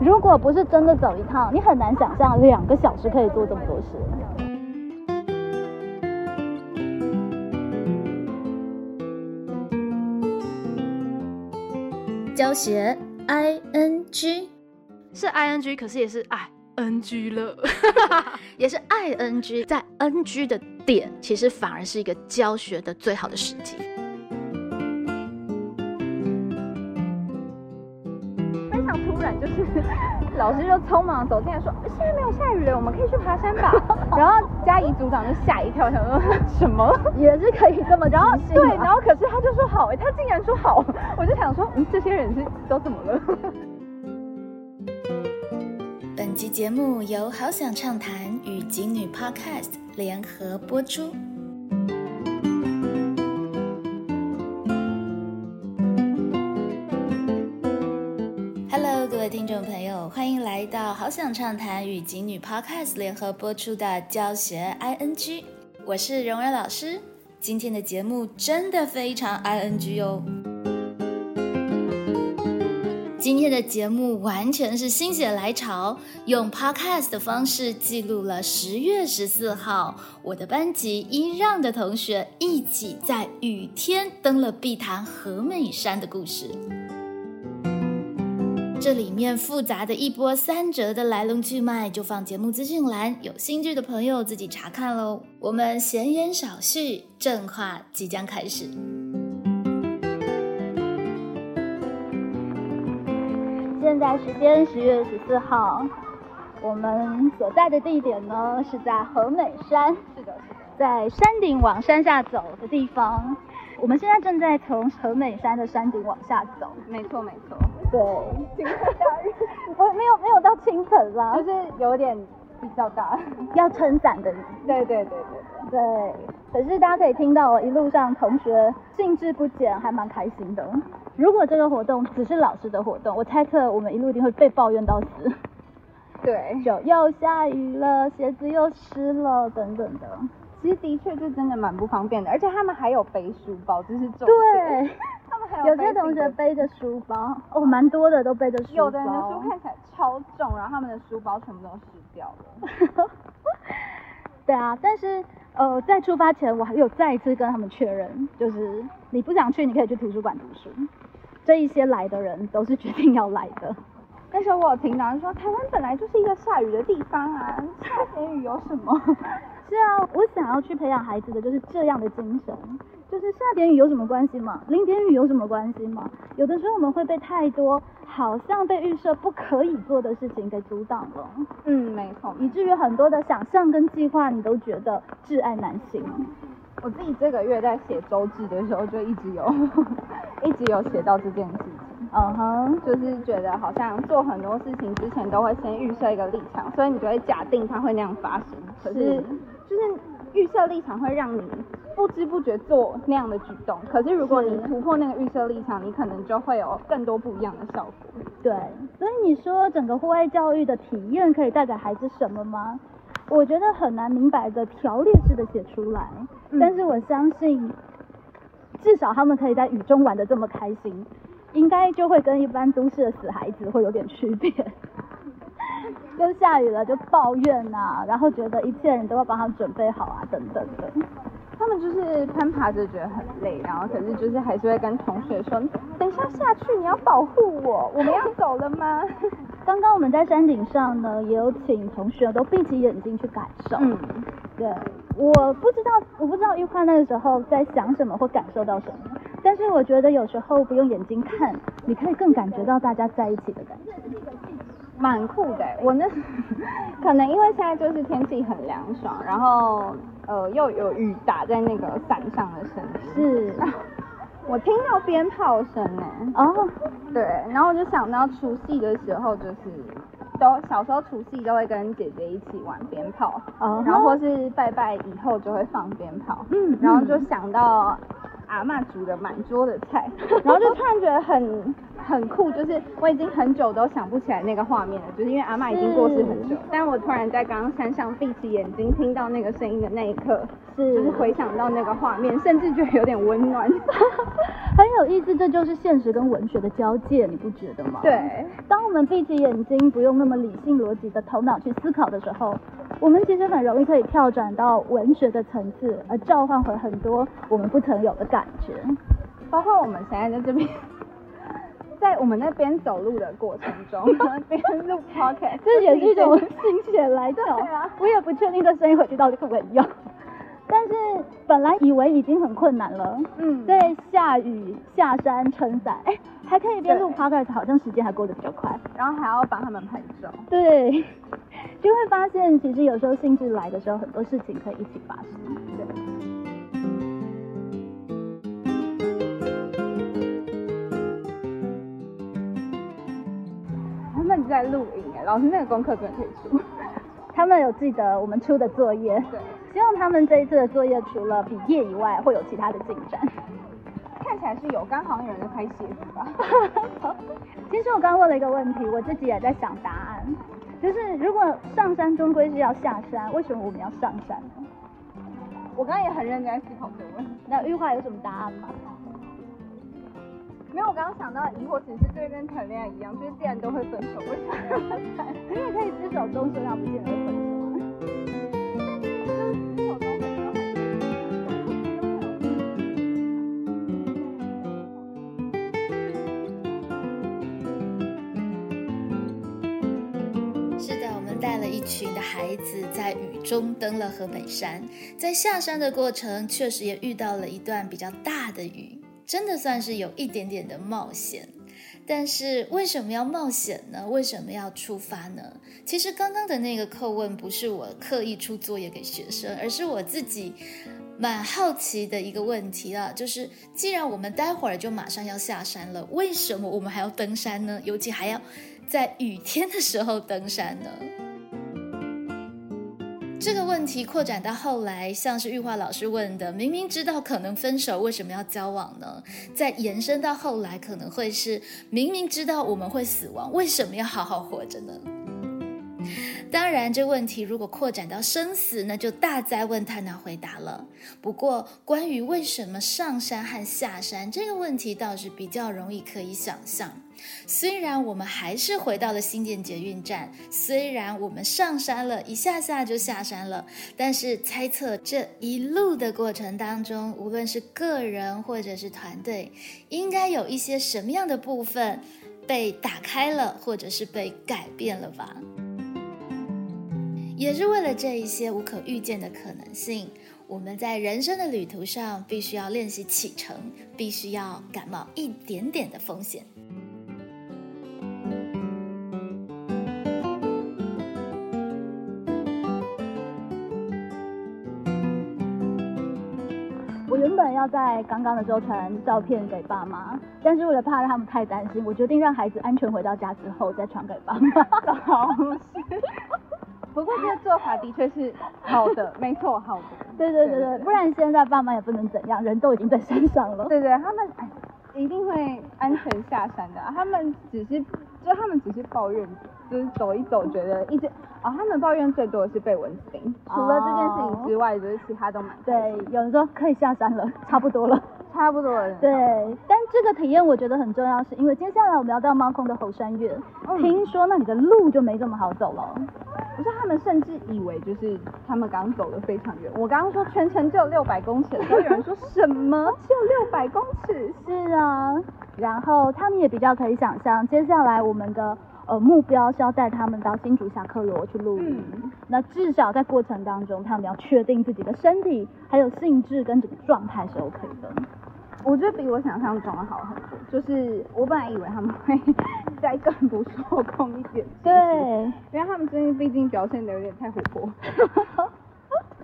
如果不是真的走一趟，你很难想象两个小时可以做这么多事。教学 i n g 是 i n g，可是也是 i n g 了，也是 i n g，在 n g 的点，其实反而是一个教学的最好的时机。老师就匆忙走进来说：“现在没有下雨了，我们可以去爬山吧。”然后嘉怡组长就吓一跳，想说 什么也是可以这么，然后对，然后可是他就说好，哎，他竟然说好，我就想说，嗯，这些人是都怎么了？本集节目由好想畅谈与锦女 Podcast 联合播出。位听众朋友，欢迎来到好想畅谈与锦女 Podcast 联合播出的教学 ING，我是荣儿老师。今天的节目真的非常 ING 哦。今天的节目完全是心血来潮，用 podcast 的方式记录了十月十四号我的班级一让的同学一起在雨天登了碧潭和美山的故事。这里面复杂的一波三折的来龙去脉，就放节目资讯栏，有兴趣的朋友自己查看喽。我们闲言少叙，正话即将开始。现在时间十月十四号，我们所在的地点呢是在和美山，是的，是的，在山顶往山下走的地方。我们现在正在从和美山的山顶往下走，没错没错，对，清晨大雨，我没有没有到清晨啦，就是有点比较大，要撑伞的，对对对对对，可是大家可以听到我一路上同学兴致不减，还蛮开心的。如果这个活动只是老师的活动，我猜测我们一路一定会被抱怨到死。对，就又下雨了，鞋子又湿了，等等的。其实的确是真的蛮不方便的，而且他们还有背书包，这是重点。对，他们还有有些同学背着书包，哦，蛮多的都背着书包。有的人的书看起来超重，然后他们的书包全部都湿掉了。对啊，但是呃，在出发前我还有再一次跟他们确认，就是你不想去，你可以去图书馆读书。这一些来的人都是决定要来的。那时候我有听到说，台湾本来就是一个下雨的地方啊，下点雨有什么？是啊，我想要去培养孩子的就是这样的精神，就是下点雨有什么关系吗？淋点雨有什么关系吗？有的时候我们会被太多好像被预设不可以做的事情给阻挡了。嗯，没错，以至于很多的想象跟计划，你都觉得挚爱难行。我自己这个月在写周记的时候，就一直有 一直有写到这件事情。嗯哼，就是觉得好像做很多事情之前都会先预设一个立场，所以你就会假定它会那样发生。可是就是预设立场会让你不知不觉做那样的举动。可是如果你突破那个预设立场，你可能就会有更多不一样的效果。对，所以你说整个户外教育的体验可以带给孩子什么吗？我觉得很难明白的条列式的写出来，但是我相信，至少他们可以在雨中玩的这么开心。应该就会跟一般都市的死孩子会有点区别，就下雨了就抱怨呐，然后觉得一切人都要帮他准备好啊，等等的。他们就是攀爬着觉得很累，然后可是就是还是会跟同学说，等一下下去你要保护我，我们要走了吗？刚刚我们在山顶上呢，也有请同学都闭起眼睛去感受。嗯，对，我不知道，我不知道玉花那个时候在想什么或感受到什么。但是我觉得有时候不用眼睛看，你可以更感觉到大家在一起的感觉，蛮酷的。我那可能因为现在就是天气很凉爽，然后呃又有雨打在那个伞上的声音，是，我听到鞭炮声呢。哦，对，然后我就想到除夕的时候，就是都小时候除夕都会跟姐姐一起玩鞭炮，然后或是拜拜以后就会放鞭炮，嗯，然后就想到。阿嬷煮的满桌的菜，然后就突然觉得很很酷，就是我已经很久都想不起来那个画面了，就是因为阿嬷已经过世很久，但我突然在刚刚山上闭起眼睛听到那个声音的那一刻，是就是回想到那个画面，甚至觉得有点温暖。很有意思，这就是现实跟文学的交界，你不觉得吗？。对，当我们闭起眼睛，不用那么理性逻辑的头脑去思考的时候，我们其实很容易可以跳转到文学的层次，而召唤回很多我们不曾有的感觉。包括我们现在在这边。在我们那边走路的过程中，边录 podcast，这也是一种心血来潮。啊我也不确定这声音回去到底会不会用。但是本来以为已经很困难了，嗯，在下雨下山撑伞，哎，还可以边录 podcast，好像时间还过得比较快。然后还要帮他们拍照。对，就会发现其实有时候兴致来的时候，很多事情可以一起发生。对。们在录影哎，老师那个功课真的可以出。他们有记得我们出的作业，对，希望他们这一次的作业除了毕业以外，会有其他的进展。看起来是有，刚好像有人在拍鞋子吧。其实我刚刚问了一个问题，我自己也在想答案，就是如果上山终归是要下山，为什么我们要上山呢？我刚刚也很认真在思考这个问题。那玉华有什么答案吗？没有，我刚刚想到的疑惑只是跟谈恋爱一样，就是既然都会分手，为什么要谈？你也可以只手终身，那不见得分手啊。就是这种东西都还是的，我们带了一群的孩子在雨中登了河北山，在下山的过程，确实也遇到了一段比较大的雨，真的算是有一点点的冒险。但是为什么要冒险呢？为什么要出发呢？其实刚刚的那个叩问不是我刻意出作业给学生，而是我自己蛮好奇的一个问题啊，就是既然我们待会儿就马上要下山了，为什么我们还要登山呢？尤其还要在雨天的时候登山呢？这个问题扩展到后来，像是玉华老师问的，明明知道可能分手，为什么要交往呢？再延伸到后来，可能会是明明知道我们会死亡，为什么要好好活着呢？当然，这问题如果扩展到生死，那就大灾问太难回答了。不过，关于为什么上山和下山这个问题，倒是比较容易可以想象。虽然我们还是回到了新店捷运站，虽然我们上山了，一下下就下山了，但是猜测这一路的过程当中，无论是个人或者是团队，应该有一些什么样的部分被打开了，或者是被改变了吧？也是为了这一些无可预见的可能性，我们在人生的旅途上必须要练习启程，必须要感冒一点点的风险。要在刚刚的时候传照片给爸妈，但是为了怕让他们太担心，我决定让孩子安全回到家之后再传给爸妈。好事。不过这个做法的确是好的，没错，好的。对对对对，不然现在爸妈也不能怎样，人都已经在山上了。对对，他们哎一定会安全下山的啊、他们只是，就他们只是抱怨，就是走一走，觉得一直哦，他们抱怨最多的是被蚊子叮，除了这件事情之外，就是其他都蛮对，有人说可以下山了，差不多了。差不多了。对，但这个体验我觉得很重要，是因为接下来我们要到猫空的猴山岳，嗯听说那里的路就没这么好走了。不是他们甚至以为就是他们刚走的非常远。我刚刚说全程只有六百公尺有人说什么 只有六百公尺？是啊，然后他们也比较可以想象，接下来我们的呃目标是要带他们到新竹侠客罗去露营。嗯那至少在过程当中，他们要确定自己的身体还有兴致跟整个状态是 OK 的。我觉得比我想象中的好很多。就是我本来以为他们会 再更不受控一点，对，因为他们最近毕竟表现的有点太活泼。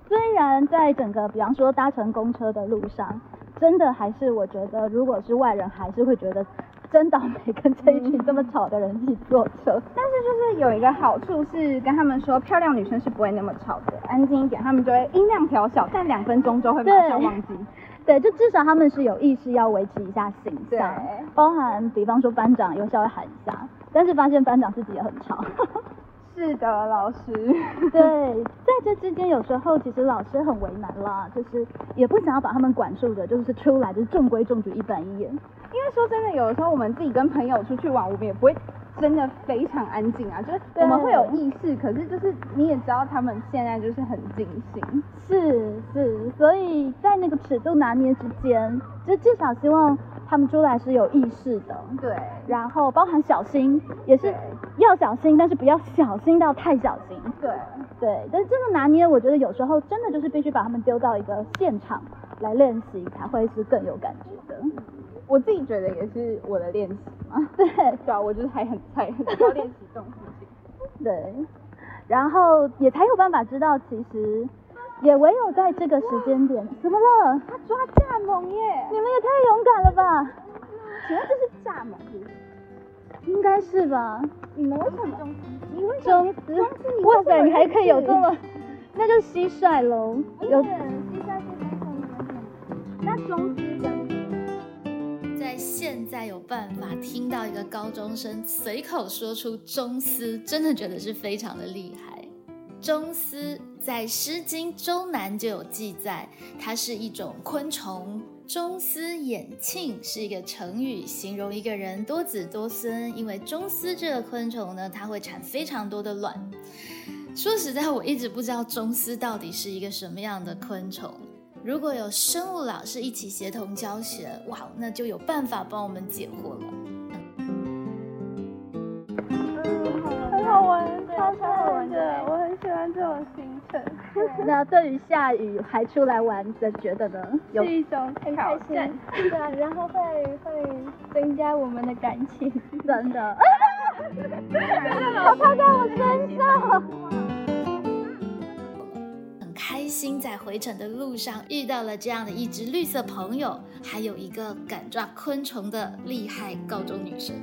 虽然在整个比方说搭乘公车的路上，真的还是我觉得，如果是外人，还是会觉得真倒霉，跟这一群这么吵的人一起坐车。但是就是有一个好处是跟他们说，漂亮女生是不会那么吵的，安静一点，他们就会音量调小，但两分钟就会马上忘记。对，就至少他们是有意识要维持一下形象，包含比方说班长有稍微喊一下，但是发现班长自己也很吵。是的，老师。对，在这之间有时候其实老师很为难啦，就是也不想要把他们管束的，就是出来就是中规中矩一板一眼。因为说真的，有的时候我们自己跟朋友出去玩，我们也不会真的非常安静啊，就是我们会有意识，可是就是你也知道他们现在就是很尽兴。是是，所以在那个尺度拿捏之间，就至少希望他们出来是有意识的，对，然后包含小心也是要小心，但是不要小心到太小心。对，对，但是这个拿捏，我觉得有时候真的就是必须把他们丢到一个现场来练习，才会是更有感觉的。我自己觉得也是我的练习嘛。对对啊，我就是还很菜，很需要练习这种事情。对，然后也才有办法知道，其实也唯有在这个时间点，怎么了？他抓蚱蜢耶！你们也太勇敢了吧？请问这是蚱蜢是不是？应该是吧？你们为什么？你为什中么？斯中斯你，哇塞，为什么你还可以有这么，那就是蟋蟀喽。有蟋蟀是三分那中斯跟在现在有办法听到一个高中生随口说出中斯，真的觉得是非常的厉害。中斯在《诗经·周南》就有记载，它是一种昆虫。中斯衍庆是一个成语，形容一个人多子多孙。因为中斯这个昆虫呢，它会产非常多的卵。说实在，我一直不知道中斯到底是一个什么样的昆虫。如果有生物老师一起协同教学，哇，那就有办法帮我们解惑了。那对于下雨还出来玩的，觉得呢？有是一种很挑开心。，对啊，然后会会增加我们的感情。真的，好趴在我身上。很开心在回程的路上遇到了这样的一只绿色朋友，还有一个敢抓昆虫的厉害高中女生。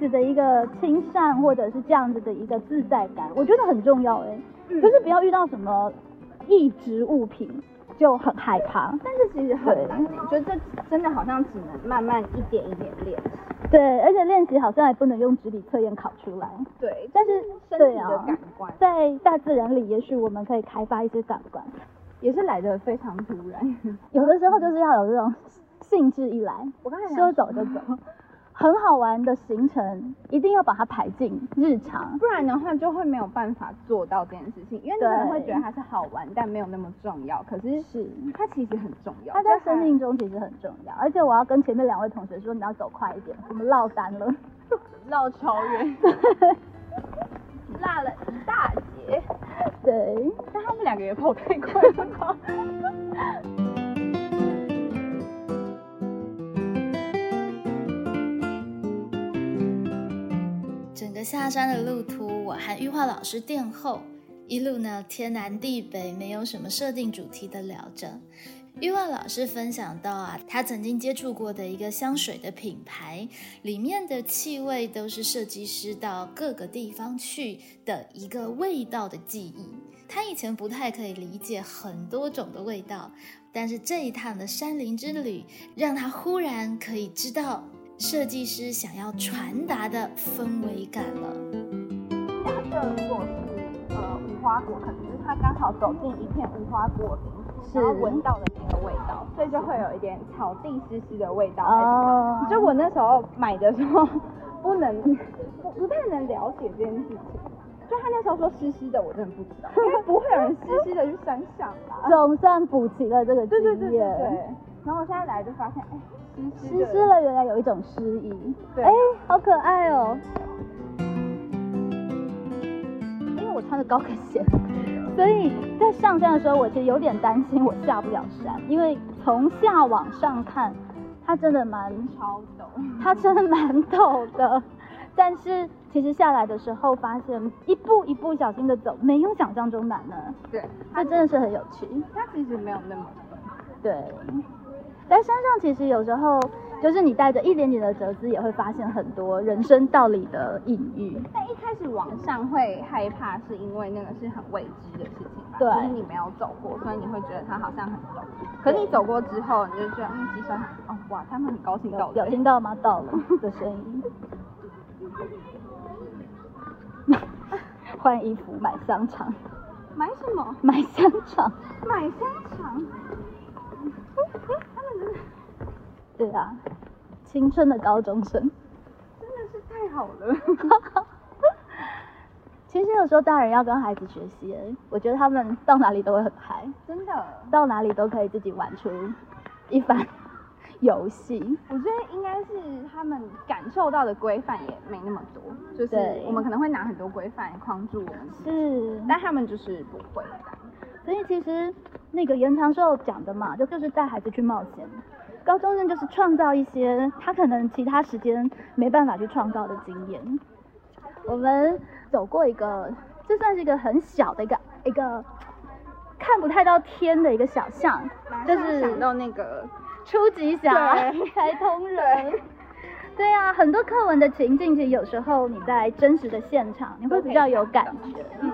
子的一个亲善，或者是这样子的一个自在感，我觉得很重要哎、就是不要遇到什么异质物品就很害怕。但是其实很难，我觉得这真的好像只能慢慢一点一点练。对，而且练习好像也不能用纸笔测验考出来。对，但是身体的感官在大自然里，也许我们可以开发一些感官。也是来的非常突然。有的时候就是要有这种兴致一来，我刚才说走就走。很好玩的行程，一定要把它排进日常。不然的话就会没有办法做到这件事情，因为你可能会觉得它是好玩，但没有那么重要。可是是，它其实很重要，它在生命中其实很重要。而且我要跟前面两位同学说，你要走快一点，我们落单了。落超远，落了一大截。对，但他们两个也跑太快了 下山的路途，我和玉化老师殿后，一路呢天南地北，没有什么设定主题的聊着。玉化老师分享到啊，他曾经接触过的一个香水的品牌，里面的气味都是设计师到各个地方去的一个味道的记忆。他以前不太可以理解很多种的味道，但是这一趟的山林之旅，让他忽然可以知道设计师想要传达的氛围感了。假设如果是呃无花果，可能是他刚好走进一片无花果林，后闻到的那个味道，所以就会有一点草地湿湿的味道。哦，就我那时候买的时候，不能不不太能了解这件事情。就他那时候说湿湿的，我真的不知道，因为不会有人湿湿的去山上吧。总算补齐了这个经对对对对验。对。然后我现在来就发现，哎，湿湿湿湿了，原来有一种诗意。对哎，好可爱哦。因为我穿着高跟鞋，所以在上山的时候，我其实有点担心我下不了山，因为从下往上看，它真的蛮，超陡。它真的蛮陡的。但是其实下来的时候，发现一步一步小心的走，没有想象中难呢。对，这真的是很有趣。它其实没有那么陡对，在山上其实有时候就是你带着一点点的哲思，也会发现很多人生道理的隐喻。但一开始往上会害怕，是因为那个是很未知的事情吧？对就是你没有走过，所以你会觉得它好像很陡。可你走过之后，你就觉得嗯，其实哦，哇，他们很高兴到有有听到吗？到了 的声音。换衣服，买香肠，买什么？买香肠。买香肠。对啊，青春的高中生。真的是太好了。其实有时候大人要跟孩子学习，我觉得他们到哪里都会很嗨，真的，到哪里都可以自己玩出一番游戏。我觉得应该是他们感受到的规范也没那么多，就是我们可能会拿很多规范框住我们，是，但他们就是不会的。所以其实那个延长寿讲的嘛，就就是带孩子去冒险。高中生就是创造一些他可能其他时间没办法去创造的经验。我们走过一个，这算是一个很小的一个一个看不太到天的一个小巷，就是想到那个初级小孩 开通人。对啊，很多课文的情境，其实有时候你在真实的现场，你会比较有感觉。嗯，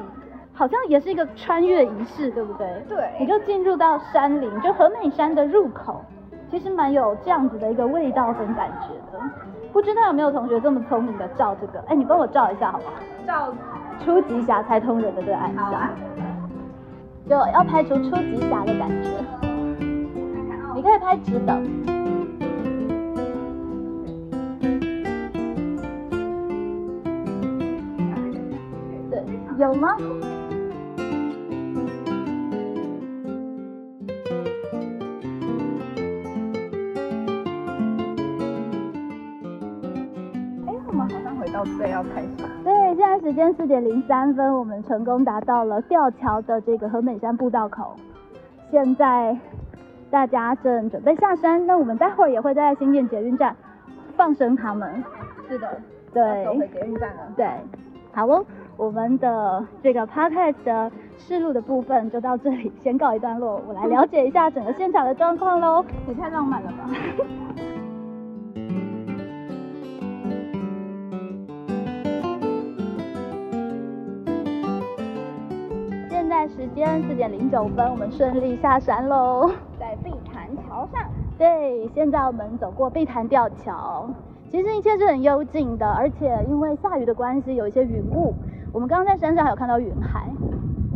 好像也是一个穿越仪式，对不对？对你就进入到山林，就和美山的入口，其实蛮有这样子的一个味道跟感觉的。不知道有没有同学这么聪明的照这个？哎，你帮我照一下好不好？照初级侠才通人的这个暗好啊箱，就要拍出初级侠的感觉。你可以拍直的。对，有吗？要开始。对，现在时间四点零三分，我们成功达到了吊桥的这个和美山步道口。现在大家正准备下山，那我们待会儿也会在新店捷运站放生他们。是的，对走回捷运站了。对，好哦，我们的这个 podcast 的试录的部分就到这里，先告一段落。我来了解一下整个现场的状况喽。也太浪漫了吧！时间四点零九分，我们顺利下山喽。在碧潭桥上，对，现在我们走过碧潭吊桥，其实一切是很幽静的，而且因为下雨的关系，有一些云雾。我们刚刚在山上还有看到云海，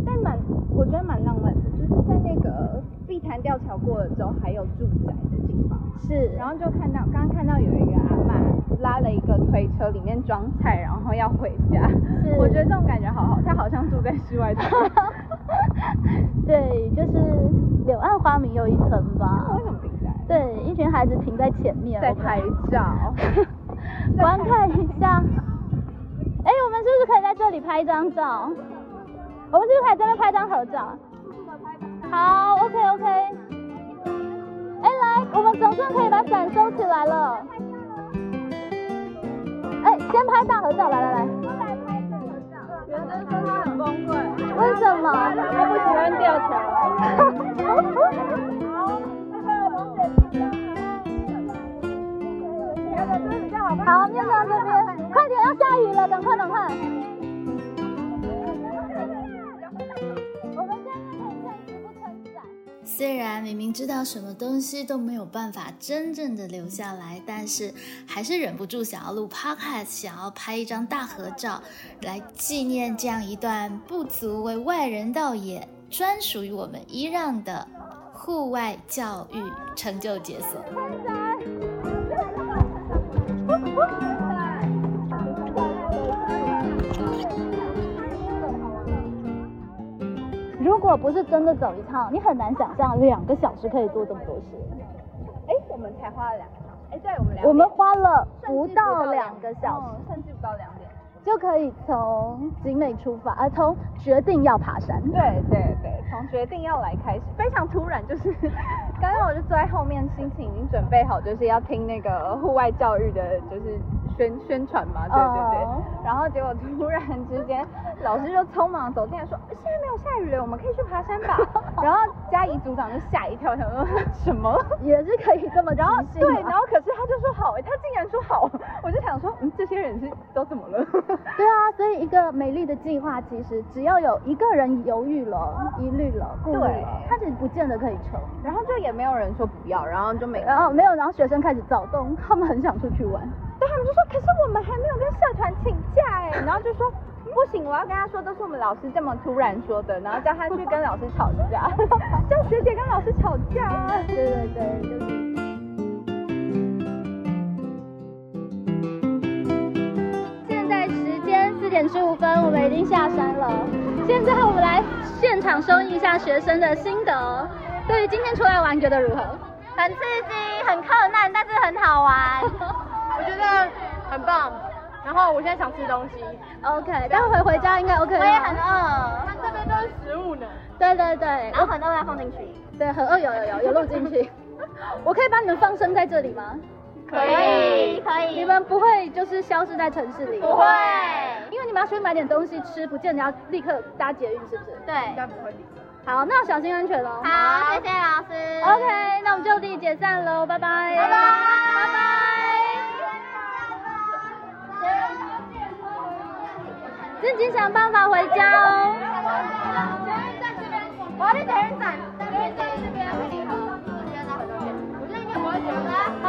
但蛮我觉得蛮浪漫的，就是在那个碧潭吊桥过了之后，还有住宅的地方。是，然后就看到，刚刚看到有一个阿嬷拉了一个推车，里面装菜，然后要回家。是我觉得这种感觉好好，她好像住在世外桃源。对，就是柳暗花明又一村吧为。什么停在？对，一群孩子停在前面，在拍照。观看一下。哎，我们是不是可以在这里拍一张照？我们是不是可以在这边拍张合照？好，OK OK。哎，来，我们总算可以把伞收起来了。哎，先拍大合照，来来来。原生说他很崩溃，为什么？他不喜欢吊桥。好，面向这边，快点，要下雨了，赶快赶快。虽然明明知道什么东西都没有办法真正的留下来，但是还是忍不住想要录 podcast，想要拍一张大合照，来纪念这样一段不足为外人道也，专属于我们伊让的户外教育成就解锁。果不是真的走一趟，你很难想象两个小时可以做这么多事。哎，我们才花了两个小时。哎，对，我们两我们花了不到两个小时，嗯甚至不到两点。就可以从景美出发，呃，从决定要爬山。对对对，从决定要来开始，非常突然，就是 刚刚我就坐在后面，心情已经准备好，就是要听那个户外教育的，就是宣宣传嘛，对对对。哦然后结果突然之间，老师就匆忙走进来说：“现在没有下雨了，我们可以去爬山吧。”然后嘉怡组长就吓一跳，想说什么？也是可以这么然后对，然后可是他就说好，哎，他竟然说好，我就想说，嗯，这些人是都怎么了？对啊，所以一个美丽的计划，其实只要有一个人犹豫了、疑虑了、顾虑了，他其实不见得可以成。然后就也没有人说不要，然后就每个然后没有，然后学生开始躁动，他们很想出去玩。对他们就说，可是我们还没有跟社团请假哎，然后就说不行，我要跟他说都是我们老师这么突然说的，然后叫他去跟老师吵架，叫学姐跟老师吵架啊。对对对，就是。现在时间四点十五分，我们已经下山了。现在我们来现场收音一下学生的心得。对于今天出来玩，觉得如何？很刺激，很困难，但是很好玩。我觉得很棒。然后我现在想吃东西，OK，待会回家应该 OK 我也很饿，看这边都是食物呢。对对对，然后很饿要放进去。对，很饿，有有有有录进去。我可以把你们放生在这里吗？可以，可以。你们不会就是消失在城市里？不会因为你们要出去买点东西吃，不见得要立刻搭捷运，是不是？对，应该不会。好，那小心安全喽。好，谢谢老师。OK，那我们就地解散喽，拜拜。拜拜，拜拜。自己想办法回家哦。我要去捷运站，捷运站这边可以喝。我现在应该不会觉得。好，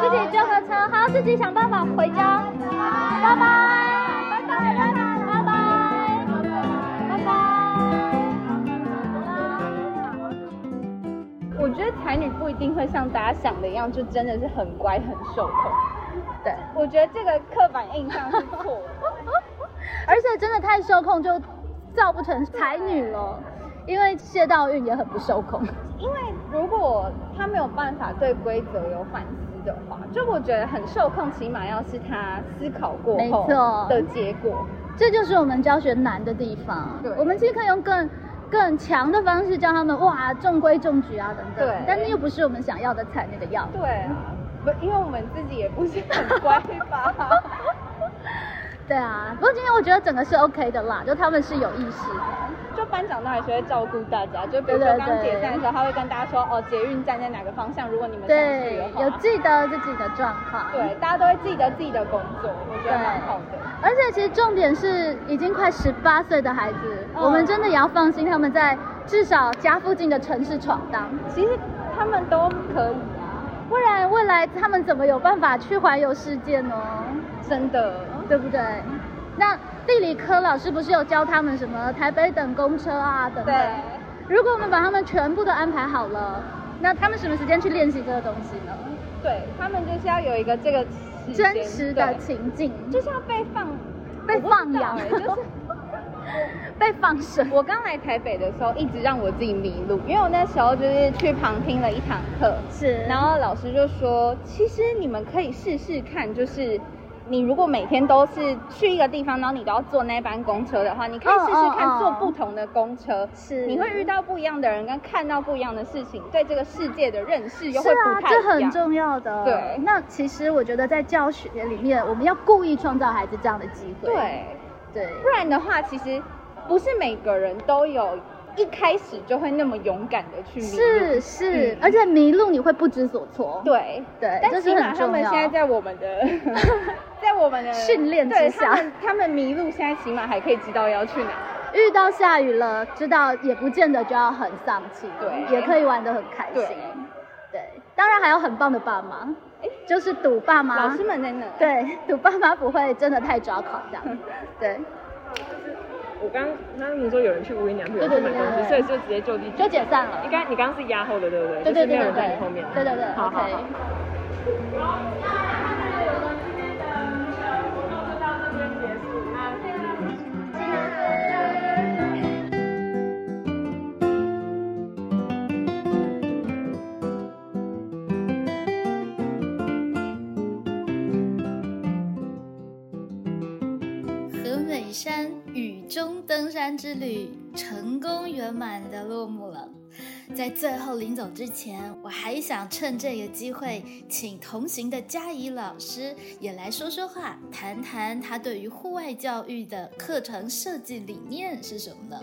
自己就合车，好，自己想办法回家。拜拜，拜拜，拜拜，拜拜，拜拜。我觉得才女不一定会像大家想的一样，就真的是很乖很受控。对，我觉得这个刻板印象是错的。而且真的太受控，就造不成才女了。因为谢道韫也很不受控。因为如果他没有办法对规则有反思的话，就我觉得很受控，起码要是他思考过没后错的结果。这就是我们教学难的地方。对我们其实可以用更更强的方式教他们，哇，中规中矩啊等等。对但是又不是我们想要的才女的样子。对啊，不，因为我们自己也不是很乖吧。对啊，不过今天我觉得整个是 OK 的啦，就他们是有意识的。就班长都还是会照顾大家，就比如说刚对解散的时候，他会跟大家说，哦，捷运站在哪个方向，如果你们想去对的，话。有记得自己的状况。对，大家都会记得自己的工作，我觉得蛮好的。而且其实重点是，已经快十八岁的孩子，嗯我们真的也要放心他们在至少家附近的城市闯荡，其实他们都可以啊，不然未来他们怎么有办法去环游世界呢？真的。对不对？那地理科老师不是有教他们什么台北等公车啊等等？对，如果我们把他们全部都安排好了，那他们什么时间去练习这个东西呢？对他们就是要有一个这个真实的情境，就是要被放被放养就是 被放生。我刚来台北的时候，一直让我自己迷路，因为我那时候就是去旁听了一堂课，是，然后老师就说，其实你们可以试试看，就是你如果每天都是去一个地方，然后你都要坐那班公车的话，你可以试试看坐哦不同的公车，是你会遇到不一样的人，跟看到不一样的事情，对这个世界的认识又是会不啊，太一样。这很重要的。对那其实我觉得在教学里面，我们要故意创造孩子这样的机会。对，对不然的话，其实不是每个人都有一开始就会那么勇敢的去迷路。是是，嗯而且迷路你会不知所措。对对，但是起码他很重要。们现在在我们的，在我们的训练之下他们他们迷路，现在起码还可以知道要去哪。遇到下雨了，知道也不见得就要很丧气，对也可以玩得很开心。对对，当然还有很棒的爸妈，就是赌爸妈。老师们在那。对，赌爸妈不会真的太抓狂这样。对，我刚刚刚你说有人去无印良品去买东西，对对对所以就直接就地就解散了。应该你刚刚是压后的，对不对？对对对对就是没有人在对你后面。对对对好好好。。山雨中登山之旅成功圆满的落幕了。在最后临走之前，我还想趁这个机会，请同行的嘉怡老师也来说说话，谈谈他对于户外教育的课程设计理念是什么呢？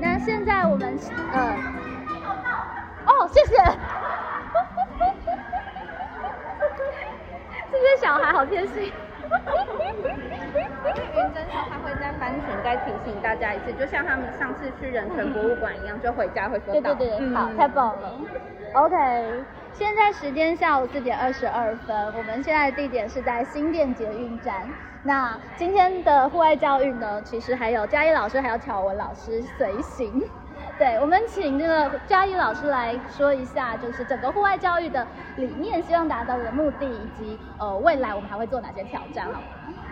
那现在我们呃，哦，谢谢。些小孩好贴心。云珍说他会在班群再提醒大家一次，就像他们上次去人权博物馆一样，就回家会说到。对对对，好，太棒了。OK，现在时间下午四点二十二分，我们现在的地点是在新店捷运站。那今天的户外教育呢，其实还有嘉义老师还有巧文老师随行。对，我们请这个嘉义老师来说一下，就是整个户外教育的理念，希望达到的目的，以及呃未来我们还会做哪些挑战，好？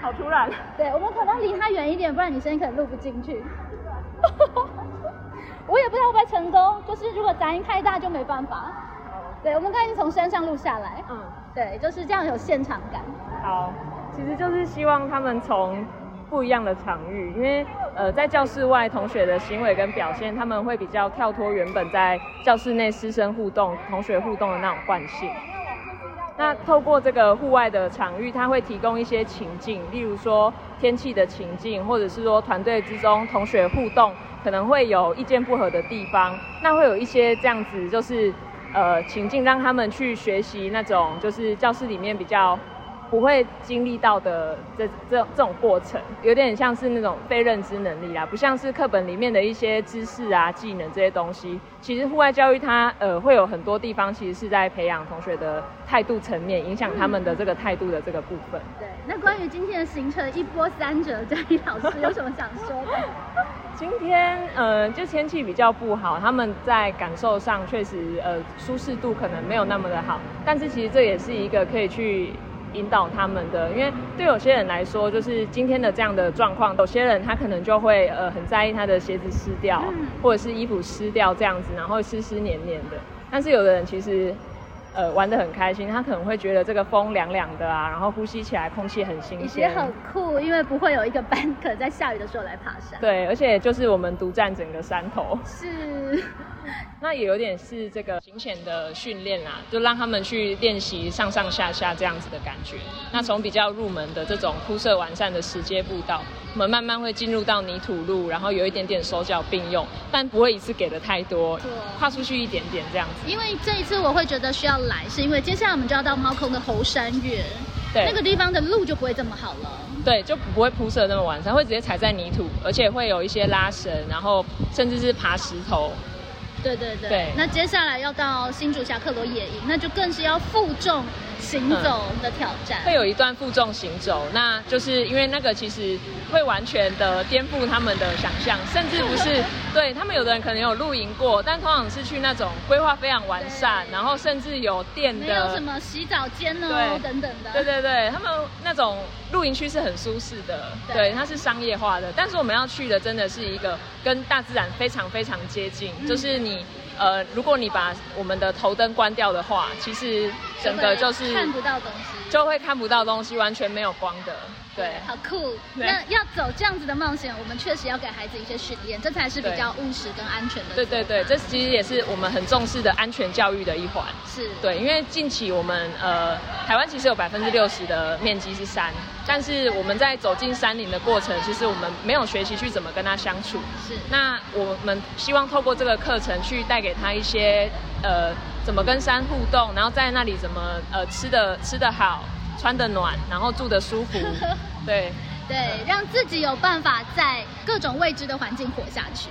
好突然。对，我们可能离他远一点，不然你声音可能录不进去。我也不知道会不会成功，就是如果杂音太大就没办法。对，我们刚才从山上录下来。嗯，对，就是这样有现场感。好，其实就是希望他们从不一样的场域，因为呃在教室外同学的行为跟表现，他们会比较跳脱原本在教室内师生互动、同学互动的那种惯性。那透过这个户外的场域，它会提供一些情境，例如说天气的情境，或者是说团队之中同学互动可能会有意见不合的地方，那会有一些这样子就是呃情境，让他们去学习那种就是教室里面比较。不会经历到的这这这种过程，有点像是那种非认知能力啦，不像是课本里面的一些知识啊、技能这些东西。其实户外教育它呃会有很多地方，其实是在培养同学的态度层面，影响他们的这个态度的这个部分。对，那关于今天的行程一波三折，嘉义老师有什么想说的？今天呃就天气比较不好，他们在感受上确实呃舒适度可能没有那么的好，但是其实这也是一个可以去。引导他们的，因为对有些人来说，就是今天的这样的状况，有些人他可能就会呃很在意他的鞋子湿掉，或者是衣服湿掉这样子，然后湿湿黏黏的。但是有的人其实。呃，玩的很开心，他可能会觉得这个风凉凉的啊，然后呼吸起来空气很新鲜，也很酷，因为不会有一个班可能在下雨的时候来爬山。对，而且就是我们独占整个山头。是，那也有点是这个行前的训练啦，就让他们去练习上上下下这样子的感觉。那从比较入门的这种铺设完善的石阶步道，我们慢慢会进入到泥土路，然后有一点点手脚并用，但不会一次给的太多，跨出去一点点这样子。因为这一次我会觉得需要。来是因为接下来我们就要到猫空的猴山月，对，那个地方的路就不会这么好了，对，就不会铺设那么完善，会直接踩在泥土，而且会有一些拉绳，然后甚至是爬石头。对对对，那接下来要到新竹侠客罗野营，那就更是要负重行走的挑战。会有一段负重行走，那就是因为那个其实会完全的颠覆他们的想象，甚至不是 对他们有的人可能有露营过，但通常是去那种规划非常完善，然后甚至有电的，没有什么洗澡间呢等等的。对对对，他们那种露营区是很舒适的，对，它是商业化的，但是我们要去的真的是一个跟大自然非常非常接近，就是你。呃，如果你把我们的头灯关掉的话，其实整个就是看不到东西，就会看不到东西，完全没有光的。对，好酷。那要走这样子的冒险，我们确实要给孩子一些训练，这才是比较务实跟安全的。对对对，这其实也是我们很重视的安全教育的一环。是对，因为近期我们呃，台湾其实有百分之六十的面积是山，但是我们在走进山林的过程，其实我们没有学习去怎么跟他相处。是。那我们希望透过这个课程去带给他一些呃，怎么跟山互动，然后在那里怎么呃吃的吃的好。穿的暖，然后住的舒服，对对，让自己有办法在各种未知的环境活下去，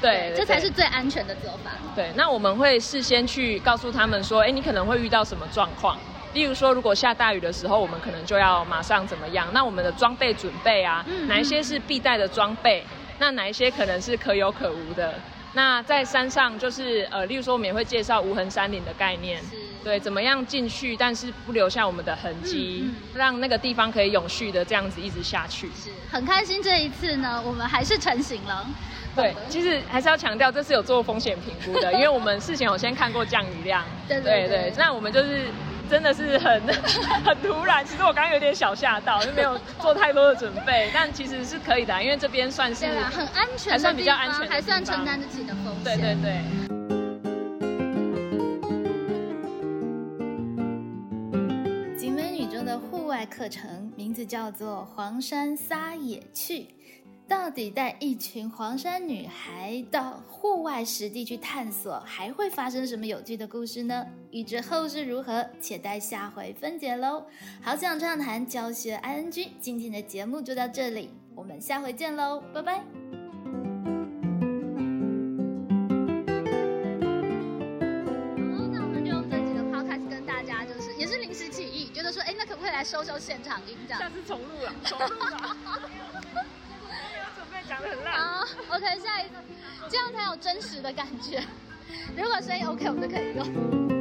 对，这才是最安全的做法。对，那我们会事先去告诉他们说，哎，你可能会遇到什么状况，例如说，如果下大雨的时候，我们可能就要马上怎么样？那我们的装备准备啊，哪一些是必带的装备？那哪一些可能是可有可无的？那在山上就是呃，例如说我们也会介绍无痕山林的概念，对，怎么样进去，但是不留下我们的痕迹，让那个地方可以永续的这样子一直下去。是很开心这一次呢，我们还是成型了。对，其实还是要强调，这是有做风险评估的，因为我们事前有先看过降雨量。对对对。那我们就是。真的是很 很突然。其实我刚刚有点小吓到，就没有做太多的准备，但其实是可以的，因为这边算是对啦，很安全还算比较安全还算承担得起的风险。对对对。景美女中的户外课程名字叫做“黄山撒野去”，到底带一群黄山女孩到户外实地去探索，还会发生什么有趣的故事呢？预知后事如何，且待下回分解喽。好想畅谈教学 ING，今天的节目就到这里，我们下回见喽，拜拜。好，那我们就用这集的 podcast 跟大家就是也是临时起意，觉得说，哎，那可不可以来收收现场音这样下？次重录了，重录了。讲的很烂。好，OK，下一个这样才有真实的感觉。如果声音 OK，我们就可以用。